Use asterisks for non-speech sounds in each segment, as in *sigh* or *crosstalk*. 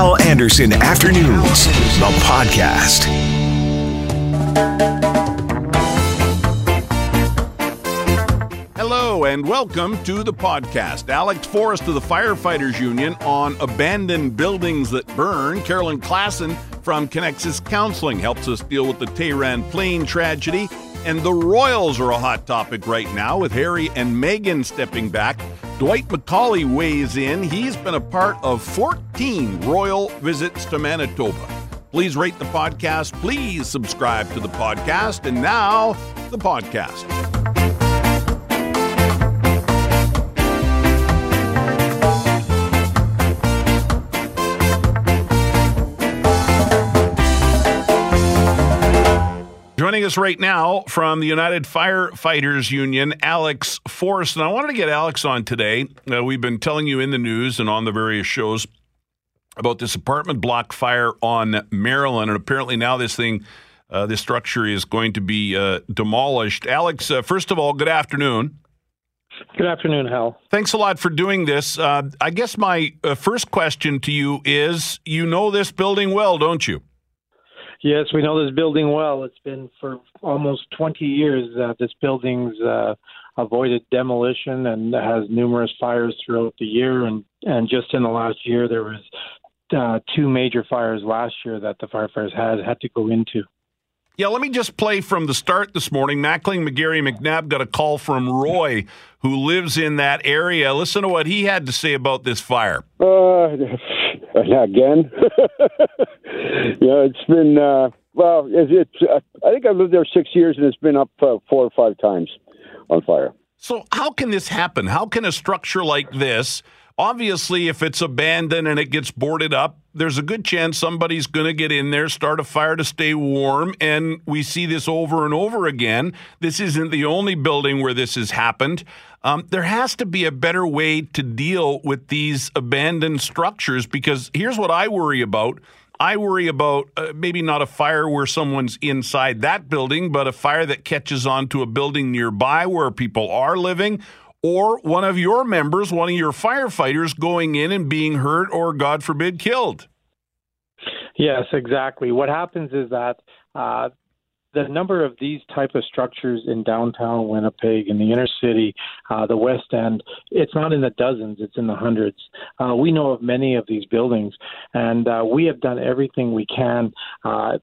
Hal Anderson Afternoons, the podcast. Hello and welcome to the podcast. Alex Forrest of the Firefighters Union on abandoned buildings that burn. Carolyn Klassen from Connexus Counseling helps us deal with the Tehran plane tragedy. And the Royals are a hot topic right now with Harry and Meghan stepping back. Dwight MacAulay weighs in. He's been a part of 14 Royal visits to Manitoba. Please rate the podcast. Please subscribe to the podcast. And now, the podcast. Joining us right now from the United Firefighters Union, Alex Forrest. And I wanted to get Alex on today. Uh, we've been telling you in the news and on the various shows about this apartment block fire on Maryland. And apparently now this thing, uh, this structure is going to be uh, demolished. Alex, uh, first of all, good afternoon. Good afternoon, Hal. Thanks a lot for doing this. Uh, I guess my uh, first question to you is you know this building well, don't you? Yes, we know this building well. It's been for almost 20 years that this building's uh, avoided demolition and has numerous fires throughout the year. And, and just in the last year, there was uh, two major fires last year that the firefighters had had to go into. Yeah, let me just play from the start this morning. Mackling, McGarry, McNabb got a call from Roy, who lives in that area. Listen to what he had to say about this fire. Uh, *laughs* again. *laughs* yeah, it's been uh, well. It's, it's uh, I think I've lived there six years, and it's been up uh, four or five times on fire. So, how can this happen? How can a structure like this? Obviously, if it's abandoned and it gets boarded up, there's a good chance somebody's going to get in there, start a fire to stay warm, and we see this over and over again. This isn't the only building where this has happened. Um, there has to be a better way to deal with these abandoned structures because here's what I worry about. I worry about uh, maybe not a fire where someone's inside that building, but a fire that catches onto a building nearby where people are living or one of your members, one of your firefighters going in and being hurt or, God forbid, killed. Yes, exactly. What happens is that uh, the number of these type of structures in downtown Winnipeg, in the inner city, uh, the West End, it's not in the dozens; it's in the hundreds. Uh, we know of many of these buildings, and uh, we have done everything we can uh,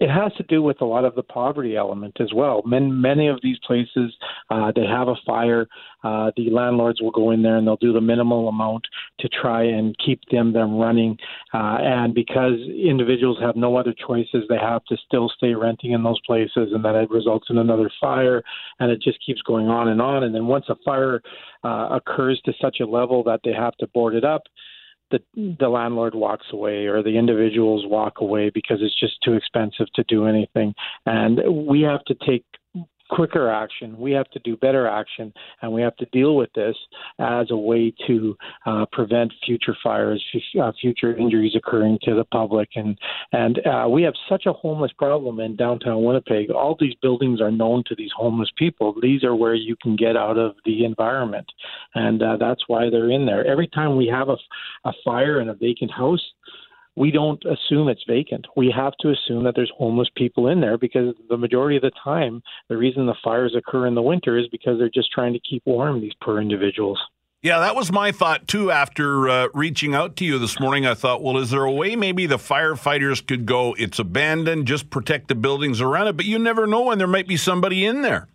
it has to do with a lot of the poverty element as well. Many, many of these places, uh, they have a fire. Uh, the landlords will go in there and they'll do the minimal amount to try and keep them them running. Uh, and because individuals have no other choices, they have to still stay renting in those places, and then it results in another fire, and it just keeps going on and on. And then once a fire uh, occurs to such a level that they have to board it up, the the landlord walks away or the individuals walk away because it's just too expensive to do anything. And we have to take quicker action. We have to do better action, and we have to deal with this as a way to uh, prevent future fires, uh, future injuries occurring to the public. And and uh, we have such a homeless problem in downtown Winnipeg. All these buildings are known to these homeless people. These are where you can get out of the environment, and uh, that's why they're in there. Every time we have a, a fire in a vacant house we don't assume it's vacant. We have to assume that there's homeless people in there because the majority of the time, the reason the fires occur in the winter is because they're just trying to keep warm, these poor individuals. Yeah, that was my thought too. After uh, reaching out to you this morning, I thought, well, is there a way maybe the firefighters could go, it's abandoned, just protect the buildings around it, but you never know when there might be somebody in there.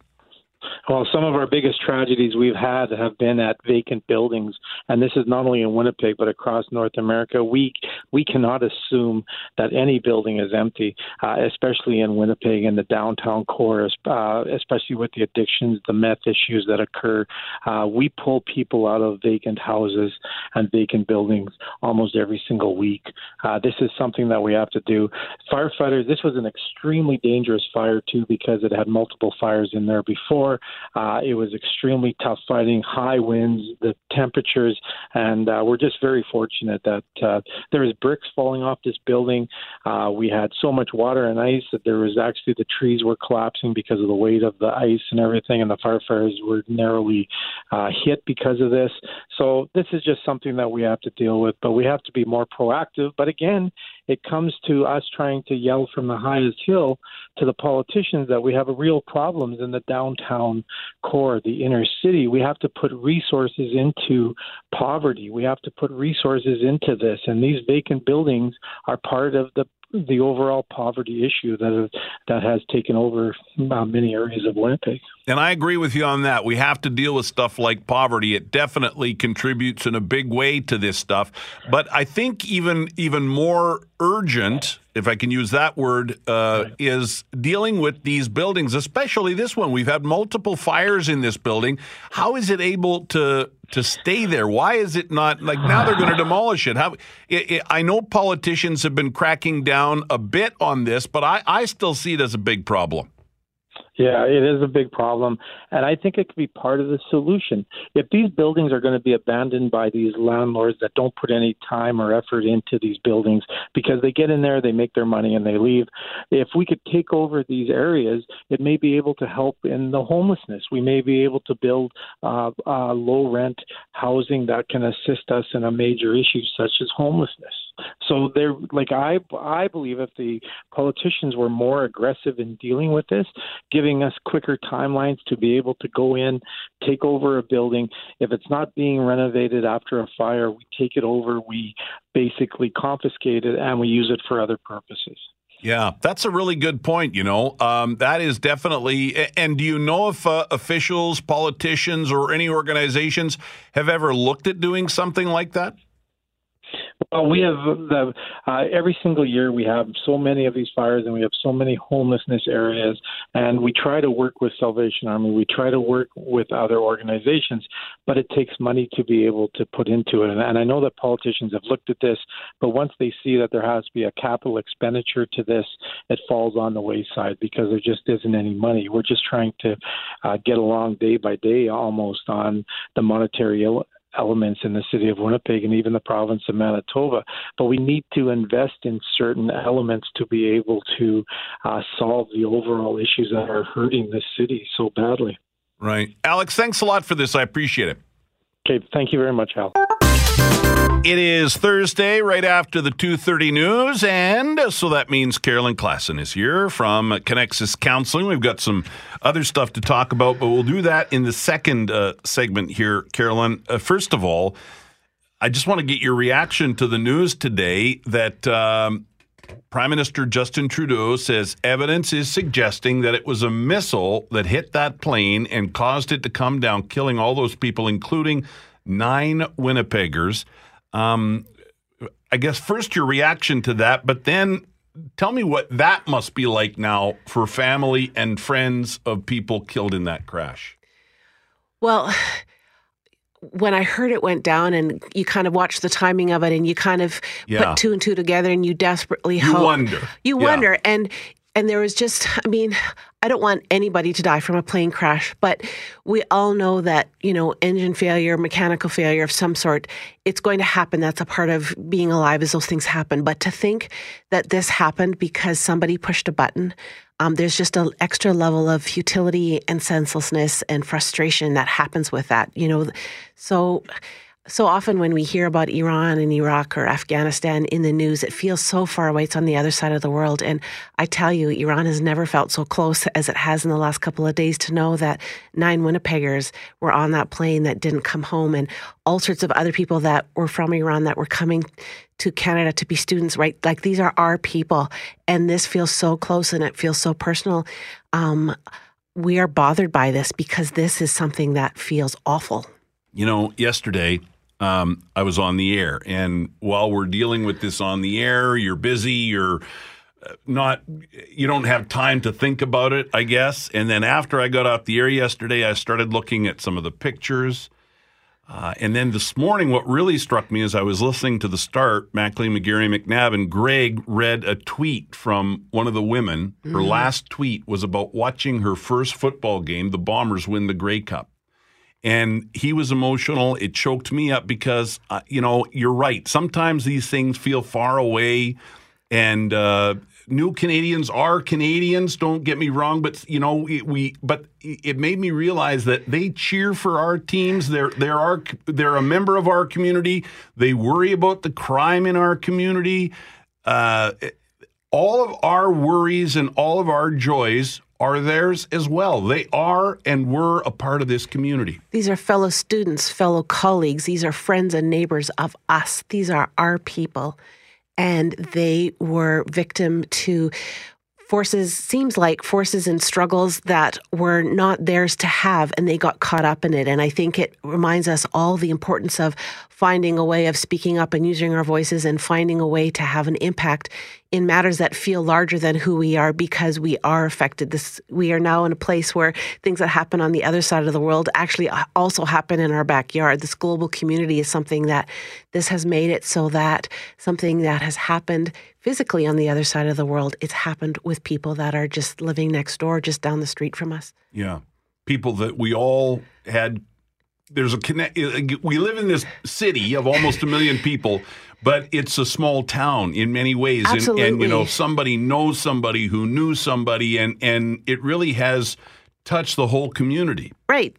Well, some of our biggest tragedies we've had have been at vacant buildings, and this is not only in Winnipeg but across North America. We we cannot assume that any building is empty, uh, especially in Winnipeg and the downtown core, uh, especially with the addictions, the meth issues that occur. Uh, we pull people out of vacant houses and vacant buildings almost every single week. Uh, this is something that we have to do. Firefighters, this was an extremely dangerous fire too because it had multiple fires in there before Uh, it was extremely tough fighting, high winds, the temperatures, and uh, we're just very fortunate that uh, there was bricks falling off this building. Uh, we had so much water and ice that there was actually the trees were collapsing because of the weight of the ice and everything, and the firefighters were narrowly uh, hit because of this. So this is just something that we have to deal with, but we have to be more proactive. But again, it comes to us trying to yell from the highest hill to the politicians that we have real problems in the downtown core, the inner city. We have to put resources into poverty. We have to put resources into this, and these vacant buildings are part of the the overall poverty issue that that has taken over uh, many areas of Winnipeg. And I agree with you on that. We have to deal with stuff like poverty. It definitely contributes in a big way to this stuff. But I think even even more urgent, if I can use that word, uh, is dealing with these buildings, especially this one. We've had multiple fires in this building. How is it able to to stay there? Why is it not like now they're going *sighs* to demolish it? How, it, it? I know politicians have been cracking down a bit on this, but I, I still see it as a big problem. Yeah, it is a big problem. And I think it could be part of the solution. If these buildings are going to be abandoned by these landlords that don't put any time or effort into these buildings because they get in there, they make their money, and they leave, if we could take over these areas, it may be able to help in the homelessness. We may be able to build uh, uh, low rent housing that can assist us in a major issue such as homelessness. So they're like I I believe if the politicians were more aggressive in dealing with this, giving us quicker timelines to be able to go in, take over a building. If it's not being renovated after a fire, we take it over, we basically confiscate it, and we use it for other purposes. Yeah, that's a really good point. You know, um, that is definitely. And do you know if uh, officials, politicians, or any organizations have ever looked at doing something like that? Well, we have the uh, every single year we have so many of these fires and we have so many homelessness areas, and we try to work with Salvation Army. We try to work with other organizations, but it takes money to be able to put into it. And I know that politicians have looked at this, but once they see that there has to be a capital expenditure to this, it falls on the wayside because there just isn't any money. We're just trying to uh, get along day by day almost on the monetary elements in the city of Winnipeg and even the province of Manitoba. But we need to invest in certain elements to be able to uh, solve the overall issues that are hurting this city so badly. Right. Alex, thanks a lot for this. I appreciate it. Okay. Thank you very much, Al. It is Thursday, right after the 2.30 news, and so that means Carolyn Klassen is here from Connexus Counseling. We've got some other stuff to talk about, but we'll do that in the second uh, segment here, Carolyn. Uh, first of all, I just want to get your reaction to the news today that um, Prime Minister Justin Trudeau says evidence is suggesting that it was a missile that hit that plane and caused it to come down, killing all those people, including nine Winnipeggers. Um, I guess first your reaction to that, but then tell me what that must be like now for family and friends of people killed in that crash. Well, when I heard it went down and you kind of watch the timing of it and you kind of yeah. put two and two together and you desperately you hope. wonder. You yeah. wonder. And and there was just i mean i don't want anybody to die from a plane crash but we all know that you know engine failure mechanical failure of some sort it's going to happen. That's a part of being alive as those things happen. But to think that this happened because somebody pushed a button um, there's just an extra level of futility and senselessness and frustration that happens with that you know? So so often when we hear about Iran and Iraq or Afghanistan in the news, it feels so far away. It's on the other side of the world. And I tell you, Iran has never felt so close as it has in the last couple of days to know that nine Winnipeggers were on that plane that didn't come home and all sorts of other people that were from Iran that were coming to Canada to be students, right? Like these are our people. And this feels so close and it feels so personal. Um, we are bothered by this because this is something that feels awful. You know, yesterday, um, I was on the air. And while we're dealing with this on the air, you're busy, you're uh, not, you don't have time to think about it, I guess. And then after I got off the air yesterday, I started looking at some of the pictures. Uh, and then this morning, what really struck me as I was listening to the start, Mackley, McGarry, McNabb, and Greg read a tweet from one of the women. Her Mm. last tweet was about watching her first football game, the Bombers win the Grey Cup. And he was emotional. It choked me up because, uh, you know, you're right. Sometimes these things feel far away. And uh, new Canadians are Canadians. Don't get me wrong, but you know we, we. But it made me realize that they cheer for our teams. They're they're our they're a member of our community. They worry about the crime in our community. Uh, all of our worries and all of our joys are theirs as well. They are and were a part of this community. These are fellow students, fellow colleagues. These are friends and neighbors of us. These are our people. And they were victim to forces, seems like forces and struggles that were not theirs to have, and they got caught up in it. And I think it reminds us all the importance of finding a way of speaking up and using our voices and finding a way to have an impact in matters that feel larger than who we are because we are affected this we are now in a place where things that happen on the other side of the world actually uh, also happen in our backyard this global community is something that this has made it so that something that has happened physically on the other side of the world it's happened with people that are just living next door just down the street from us. Yeah. People that we all had there's a connect we live in this city of almost a million people but it's a small town in many ways. And, and you know somebody knows somebody who knew somebody and and it really has touched the whole community Right.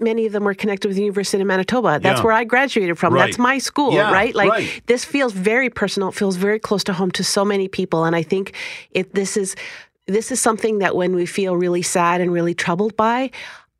Many of them were connected with the University of Manitoba. That's Yeah. where I graduated from. Right. That's my school, Yeah, right? Like right. this feels very personal. It feels very close to home to so many people, and I think it. This is this is something that when we feel really sad and really troubled by.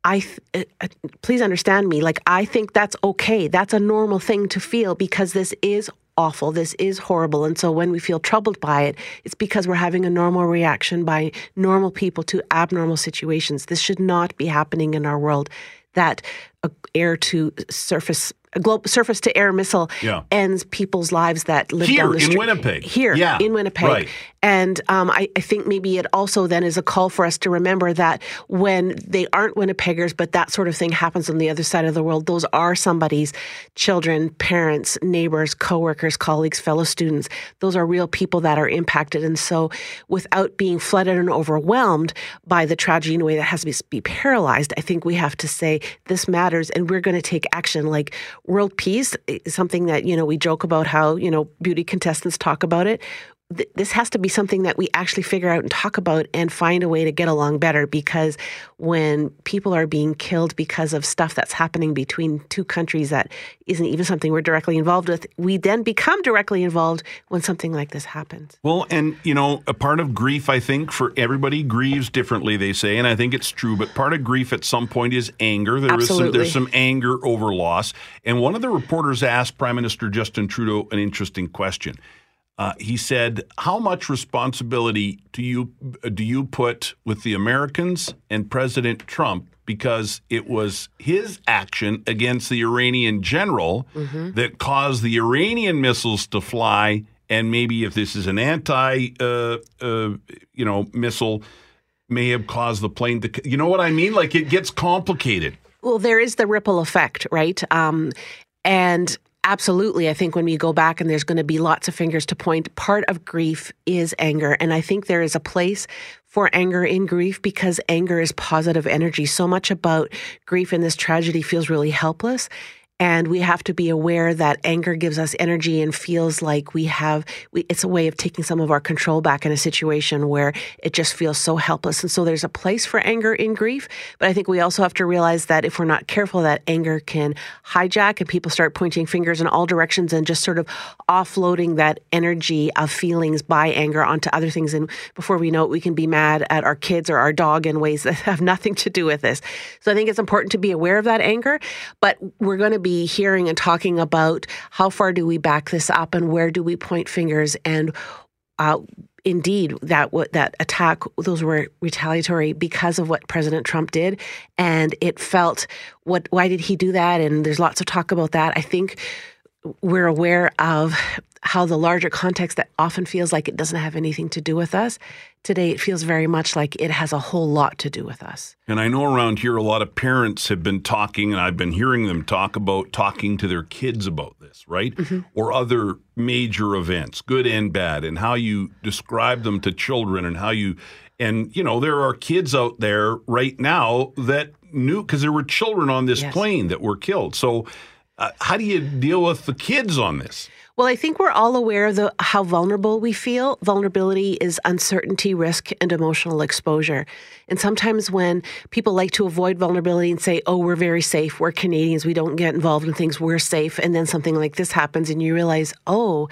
I th- uh, uh, please understand me. Like I think that's okay. That's a normal thing to feel because this is awful. This is horrible. And so when we feel troubled by it, it's because we're having a normal reaction by normal people to abnormal situations. This should not be happening in our world. That uh, air to surface, a globe surface to air missile Yeah. ends people's lives that live Here down the in street. Winnipeg. Here Yeah, in Winnipeg. right. And um, I, I think maybe it also then is a call for us to remember that when they aren't Winnipeggers, but that sort of thing happens on the other side of the world, those are somebody's children, parents, neighbors, coworkers, colleagues, fellow students. Those are real people that are impacted. And so without being flooded and overwhelmed by the tragedy in a way that has to be, be paralyzed, I think we have to say this matters and we're going to take action. Like world peace is something that, you know, we joke about how, you know, beauty contestants talk about it th- this has to be something that we actually figure out and talk about and find a way to get along better because when people are being killed because of stuff that's happening between two countries that isn't even something we're directly involved with, we then become directly involved when something like this happens. Well, and you know, a part of grief, I think, for everybody grieves differently. They say, and I think it's true. But part of grief at some point is anger. There is some, Absolutely. there's some anger over loss. And one of the reporters asked Prime Minister Justin Trudeau an interesting question. Uh, he said, "How much responsibility do you do you put with the Americans and President Trump?" Because it was his action against the Iranian general that caused the Iranian missiles to fly. And maybe if this is an anti, uh, uh, you know, missile, may have caused the plane to. You know what I mean? Like it gets complicated. Well, there is the ripple effect, right? Um, and absolutely, I think when we go back and there's going to be lots of fingers to point, part of grief is anger. And I think there is a place for anger in grief because anger is positive energy. So much about grief in this tragedy feels really helpless. And we have to be aware that anger gives us energy and feels like we have, we, it's a way of taking some of our control back in a situation where it just feels so helpless. And so there's a place for anger in grief. But I think we also have to realize that if we're not careful, that anger can hijack and people start pointing fingers in all directions and just sort of offloading that energy of feelings by anger onto other things. And before we know it, we can be mad at our kids or our dog in ways *laughs* that have nothing to do with this. So I think it's important to be aware of that anger, but we're going to be hearing and talking about how far do we back this up and where do we point fingers and uh, indeed that that attack those were retaliatory because of what President Trump did. And it felt what why did he do that? And there's lots of talk about that. I think we're aware of how the larger context that often feels like it doesn't have anything to do with us, today it feels very much like it has a whole lot to do with us. And I know around here a lot of parents have been talking, and I've been hearing them talk about talking to their kids about this, right? Mm-hmm. Or other major events, good and bad, and how you describe them to children and how you, and you know, there are kids out there right now that knew because there were children on this Yes. plane that were killed. So, uh, how do you deal with the kids on this? Well, I think we're all aware of the, how vulnerable we feel. Vulnerability is uncertainty, risk, and emotional exposure. And sometimes when people like to avoid vulnerability and say, oh, we're very safe, we're Canadians, we don't get involved in things, we're safe. And then something like this happens and you realize, oh,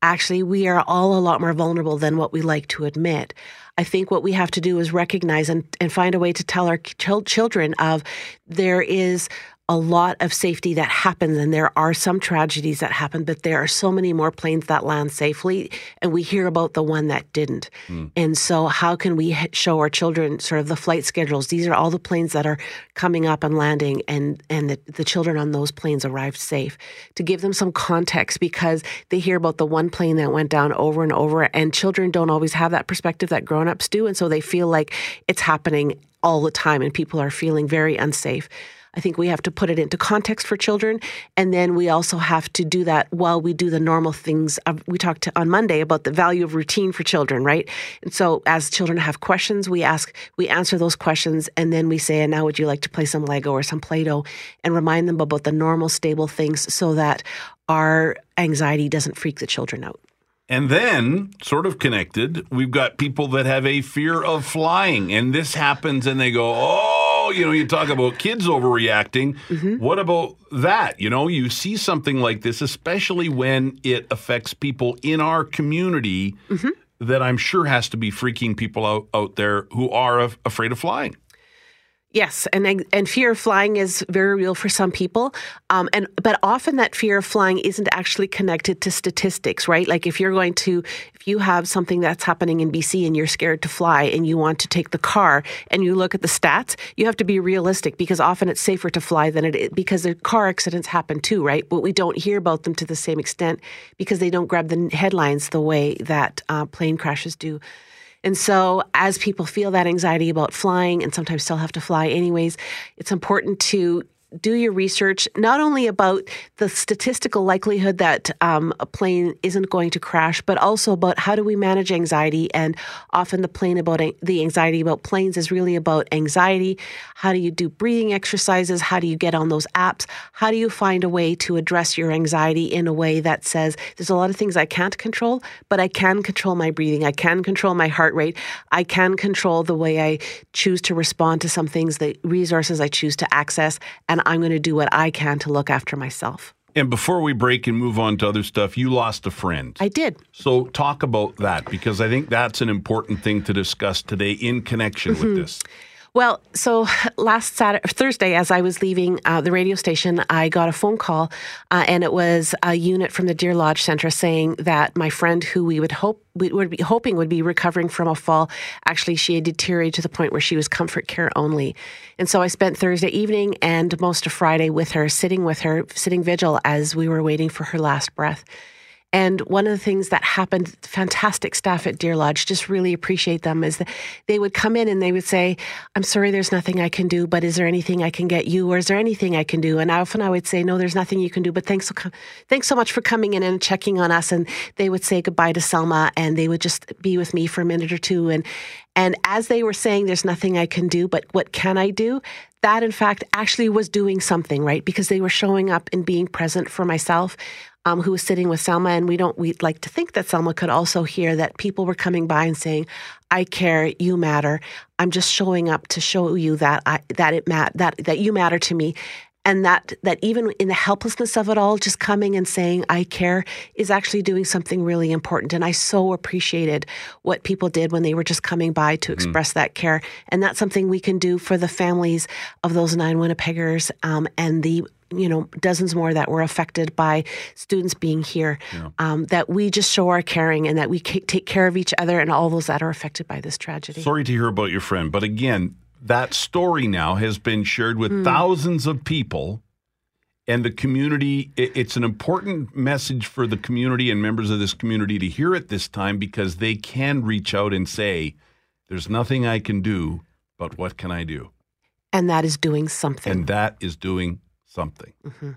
actually, we are all a lot more vulnerable than what we like to admit. I think what we have to do is recognize and, and find a way to tell our chil- children of there is a lot of safety that happens and there are some tragedies that happen but there are so many more planes that land safely and we hear about the one that didn't. Hmm. And so how can we show our children sort of the flight schedules? These are all the planes that are coming up and landing and and the, the children on those planes arrived safe. To give them some context because they hear about the one plane that went down over and over and children don't always have that perspective that grown-ups do and so they feel like it's happening all the time and people are feeling very unsafe I think we have to put it into context for children. And then we also have to do that while we do the normal things. We talked on Monday about the value of routine for children, right? And so as children have questions, we ask, we answer those questions, and then we say, and now would you like to play some Lego or some Play Doh? And remind them about the normal, stable things so that our anxiety doesn't freak the children out. And then, sort of connected, we've got people that have a fear of flying. And this happens and they go, oh, Oh, you know, you talk about kids overreacting. Mm-hmm. What about that? You know, you see something like this, especially when it affects people in our community mm-hmm. that I'm sure has to be freaking people out, out there who are af- afraid of flying. Yes, and and fear of flying is very real for some people, um, and but often that fear of flying isn't actually connected to statistics, right? Like if you're going to, if you have something that's happening in BC and you're scared to fly and you want to take the car and you look at the stats, you have to be realistic because often it's safer to fly than it is because the car accidents happen too, right? But we don't hear about them to the same extent because they don't grab the headlines the way that uh, plane crashes do. And so, as people feel that anxiety about flying and sometimes still have to fly anyways, it's important to do your research not only about the statistical likelihood that um, a plane isn't going to crash, but also about how do we manage anxiety. And often, the plane about the anxiety about planes is really about anxiety. How do you do breathing exercises? How do you get on those apps? How do you find a way to address your anxiety in a way that says there's a lot of things I can't control, but I can control my breathing. I can control my heart rate. I can control the way I choose to respond to some things, the resources I choose to access, and I'm going to do what I can to look after myself. And before we break and move on to other stuff, you lost a friend. I did. So talk about that because I think that's an important thing to discuss today in connection with mm-hmm. this. Well, so *laughs* last Saturday, Thursday, as I was leaving uh, the radio station, I got a phone call, uh, and it was a unit from the Deer Lodge Center saying that my friend, who we would hope we would be hoping would be recovering from a fall, actually she had deteriorated to the point where she was comfort care only. And so I spent Thursday evening and most of Friday with her, sitting with her, sitting vigil as we were waiting for her last breath. And one of the things that happened, fantastic staff at Deer Lodge, just really appreciate them, is that they would come in and they would say, I'm sorry, there's nothing I can do, but is there anything I can get you? Or is there anything I can do? And often I would say, no, there's nothing you can do, but thanks so, thanks so much for coming in and checking on us. And they would say goodbye to Selma and they would just be with me for a minute or two. And, and as they were saying, there's nothing I can do, but what can I do? That, in fact, actually was doing something, right? Because they were showing up and being present for myself um, who was sitting with Selma, and we don't we'd like to think that Selma could also hear that people were coming by and saying, "I care, you matter. I'm just showing up to show you that I that it mat that that you matter to me." And that that even in the helplessness of it all, just coming and saying I care is actually doing something really important. And I so appreciated what people did when they were just coming by to express that care. And that's something we can do for the families of those nine Winnipeggers um, and the you know dozens more that were affected by students being here um, that we just show our caring and that we ca- take care of each other and all those that are affected by this tragedy Sorry to hear about your friend, but again, that story now has been shared with thousands of people. and the community. it- It's an important message for the community and members of this community to hear at this time because they can reach out and say, "There's nothing I can do, but what can I do?" And that is doing something. And that is doing something. Mhm.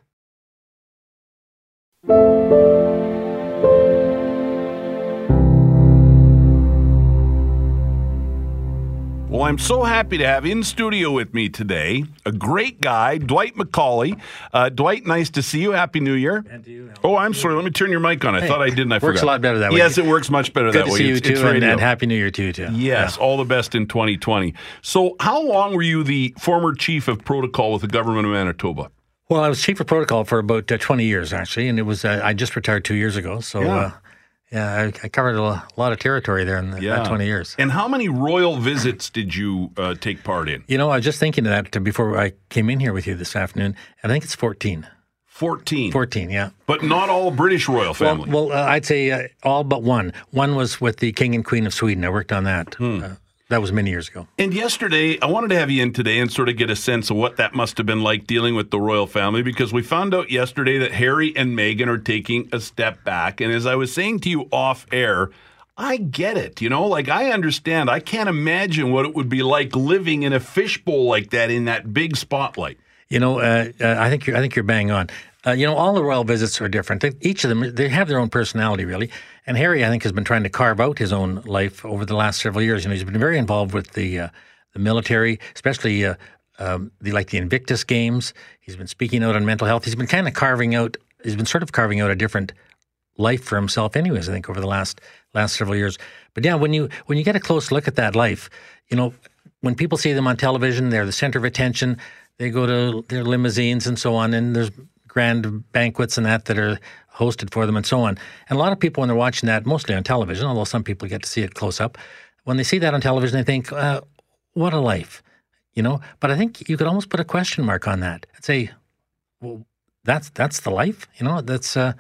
Well, I'm so happy to have in studio with me today a great guy, Dwight MacAulay. Uh, Dwight, nice to see you. Happy New Year. And to you, Al. Oh, I'm sorry. Let me turn your mic on. I Hey, thought I didn't. I works forgot. Works a lot better that way. Yes, it works much better Good that to way. see you It's- it's too, and, and happy New Year to you too. Yes, all the best in 2020. So, how long were you the former chief of protocol with the government of Manitoba? Well, I was chief of protocol for about uh, 20 years actually, and it was uh, I just retired two years ago. So Yeah. uh, yeah, I, I covered a lot of territory there in the, that 20 years. And how many royal visits did you uh, take part in? You know, I was just thinking of that before I came in here with you this afternoon. and I think it's 14. 14. 14, yeah. But not all British royal Well, family. well uh, I'd say uh, all but one. One was with the King and Queen of Sweden. I worked on that. Hmm. That was many years ago. And yesterday, I wanted to have you in today and sort of get a sense of what that must have been like dealing with the royal family because we found out yesterday that Harry and Meghan are taking a step back. And as I was saying to you off air, I get it. You know, like I understand. I can't imagine what it would be like living in a fishbowl like that in that big spotlight. You know, uh, uh, I think you're, I think you're bang on. Uh, you know, all the royal visits are different. They, each of them, they have their own personality, really. And Harry, I think, has been trying to carve out his own life over the last several years. You know, he's been very involved with the uh, the military, especially uh, um, the like the Invictus Games. He's been speaking out on mental health. He's been kind of carving out. He's been sort of carving out a different life for himself, anyways. I think over the last last several years. But yeah, when you when you get a close look at that life, you know, when people see them on television, they're the center of attention. They go to their limousines and so on, and there's grand banquets and that that are hosted for them and so on. And a lot of people, when they're watching that, mostly on television, although some people get to see it close up, when they see that on television, they think, uh, "What a life," you know. But I think you could almost put a question mark on that and say, "Well, that's that's the life," you know. That's uh,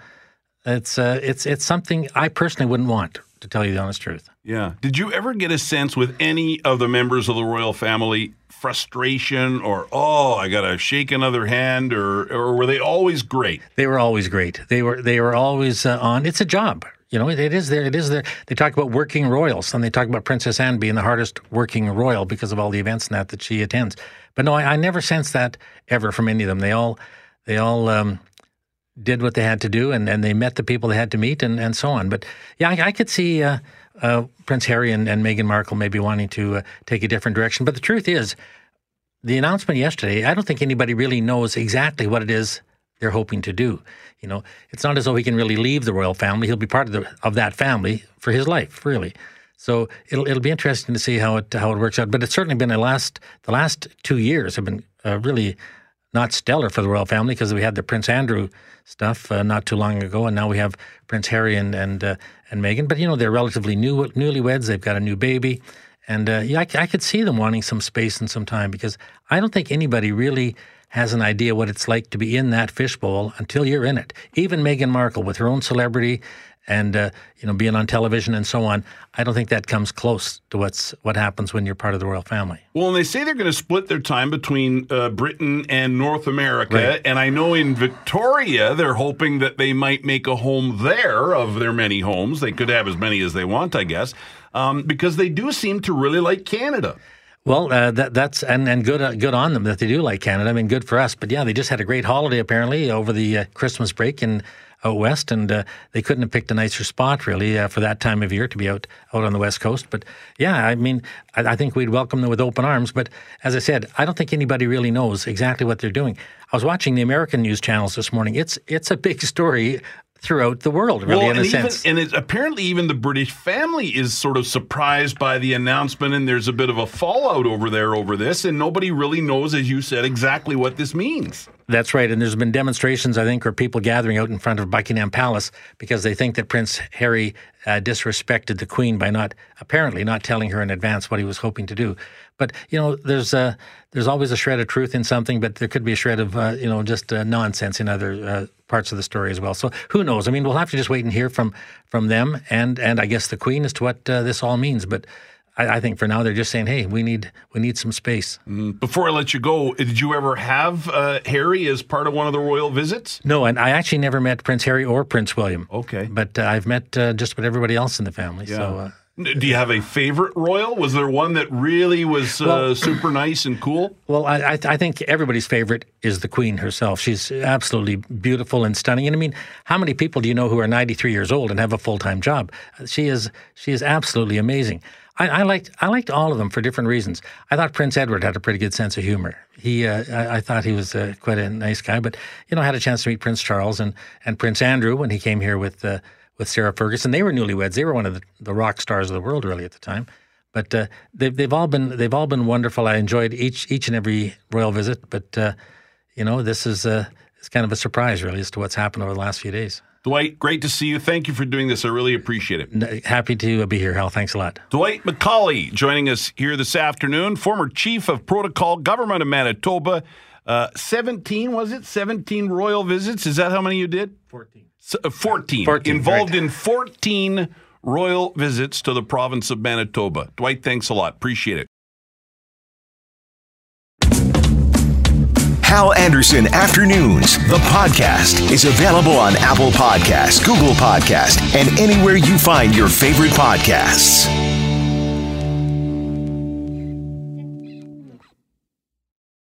it's uh, it's it's something I personally wouldn't want, to tell you the honest truth. Yeah. Did you ever get a sense with any of the members of the royal family frustration or oh, I got to shake another hand or or were they always great? They were always great. They were they were always uh, on. It's a job, you know. It, it is there. It is there. They talk about working royals, and they talk about Princess Anne being the hardest working royal because of all the events and that that she attends. But no, I, I never sensed that ever from any of them. They all they all um, did what they had to do, and, and they met the people they had to meet, and, and so on. But yeah, I, I could see uh, uh, Prince Harry and, and Meghan Markle may be wanting to uh, take a different direction. But the truth is, the announcement yesterday, I don't think anybody really knows exactly what it is they're hoping to do. You know, it's not as though he can really leave the royal family. He'll be part of the of that family for his life, really. So it'll it'll be interesting to see how it how it works out. But it's certainly been a last the last two years have been uh, really not stellar for the royal family because we had the Prince Andrew stuff uh, not too long ago, and now we have Prince Harry and and uh, and Meghan. But you know they're relatively new newlyweds. They've got a new baby, and uh, yeah, I could see them wanting some space and some time because I don't think anybody really has an idea what it's like to be in that fishbowl until you're in it. Even Meghan Markle, with her own celebrity and uh, you know being on television and so on, I don't think that comes close to what's what happens when you're part of the royal family. Well, and they say they're going to split their time between uh, Britain and North America. Right. And I know in Victoria, they're hoping that they might make a home there of their many homes. They could have as many as they want, I guess, um, because they do seem to really like Canada. Well, uh, that, that's and and good uh, good on them that they do like Canada. I mean, good for us. But yeah, they just had a great holiday apparently over the uh, Christmas break in out west, and uh, they couldn't have picked a nicer spot really uh, for that time of year to be out out on the west coast. But yeah, I mean, I, I think we'd welcome them with open arms. But as I said, I don't think anybody really knows exactly what they're doing. I was watching the American news channels this morning. It's it's a big *laughs* story throughout the world, really, in and a even, sense. and it's, apparently even the British family is sort of surprised by the announcement, and there's a bit of a fallout over there over this, and nobody really knows, as you said, exactly what this means. That's right. And there's been demonstrations, I think, or people gathering out in front of Buckingham Palace because they think that Prince Harry uh, disrespected the Queen by not, apparently, not telling her in advance what he was hoping to do. But you know, there's uh, there's always a shred of truth in something, but there could be a shred of uh, you know just uh, nonsense in other uh, parts of the story as well. So who knows? I mean, we'll have to just wait and hear from from them and and I guess the Queen as to what uh, this all means. But I, I think for now they're just saying, "Hey, we need we need some space." Before I let you go, did you ever have uh, Harry as part of one of the royal visits? No, and I actually never met Prince Harry or Prince William. Okay. but uh, I've met uh, just about everybody else in the family. So. Uh, Do you have a favorite royal? Was there one that really was uh, Well- *clears throat* super nice and cool? Well, I, I, I think everybody's favorite is the Queen herself. She's absolutely beautiful and stunning. And I mean, how many people do you know who are 93 years old and have a full time job? She is she is absolutely amazing. I, I liked I liked all of them for different reasons. I thought Prince Edward had a pretty good sense of humor. He uh, I, I thought he was uh, quite a nice guy. But you know, I had a chance to meet Prince Charles and and Prince Andrew when he came here with. Uh, with Sarah Ferguson, they were newlyweds. They were one of the, the rock stars of the world, really, at the time. But uh, they've they've all been they've all been wonderful. I enjoyed each each and every royal visit. But uh, you know, this is uh, it's kind of a surprise, really, as to what's happened over the last few days. Dwight, great to see you. Thank you for doing this. I really appreciate it. Happy to be here, Hal. Thanks a lot. Dwight MacAulay joining us here this afternoon, former chief of protocol government of Manitoba. Uh, 17, was it? 17 royal visits. Is that how many you did? 14. S- uh, 14. 14, Involved right. in 14 royal visits to the province of Manitoba. Dwight, thanks a lot. Appreciate it. Hal Anderson Afternoons, the podcast, is available on Apple Podcasts, Google Podcasts, and anywhere you find your favorite podcasts.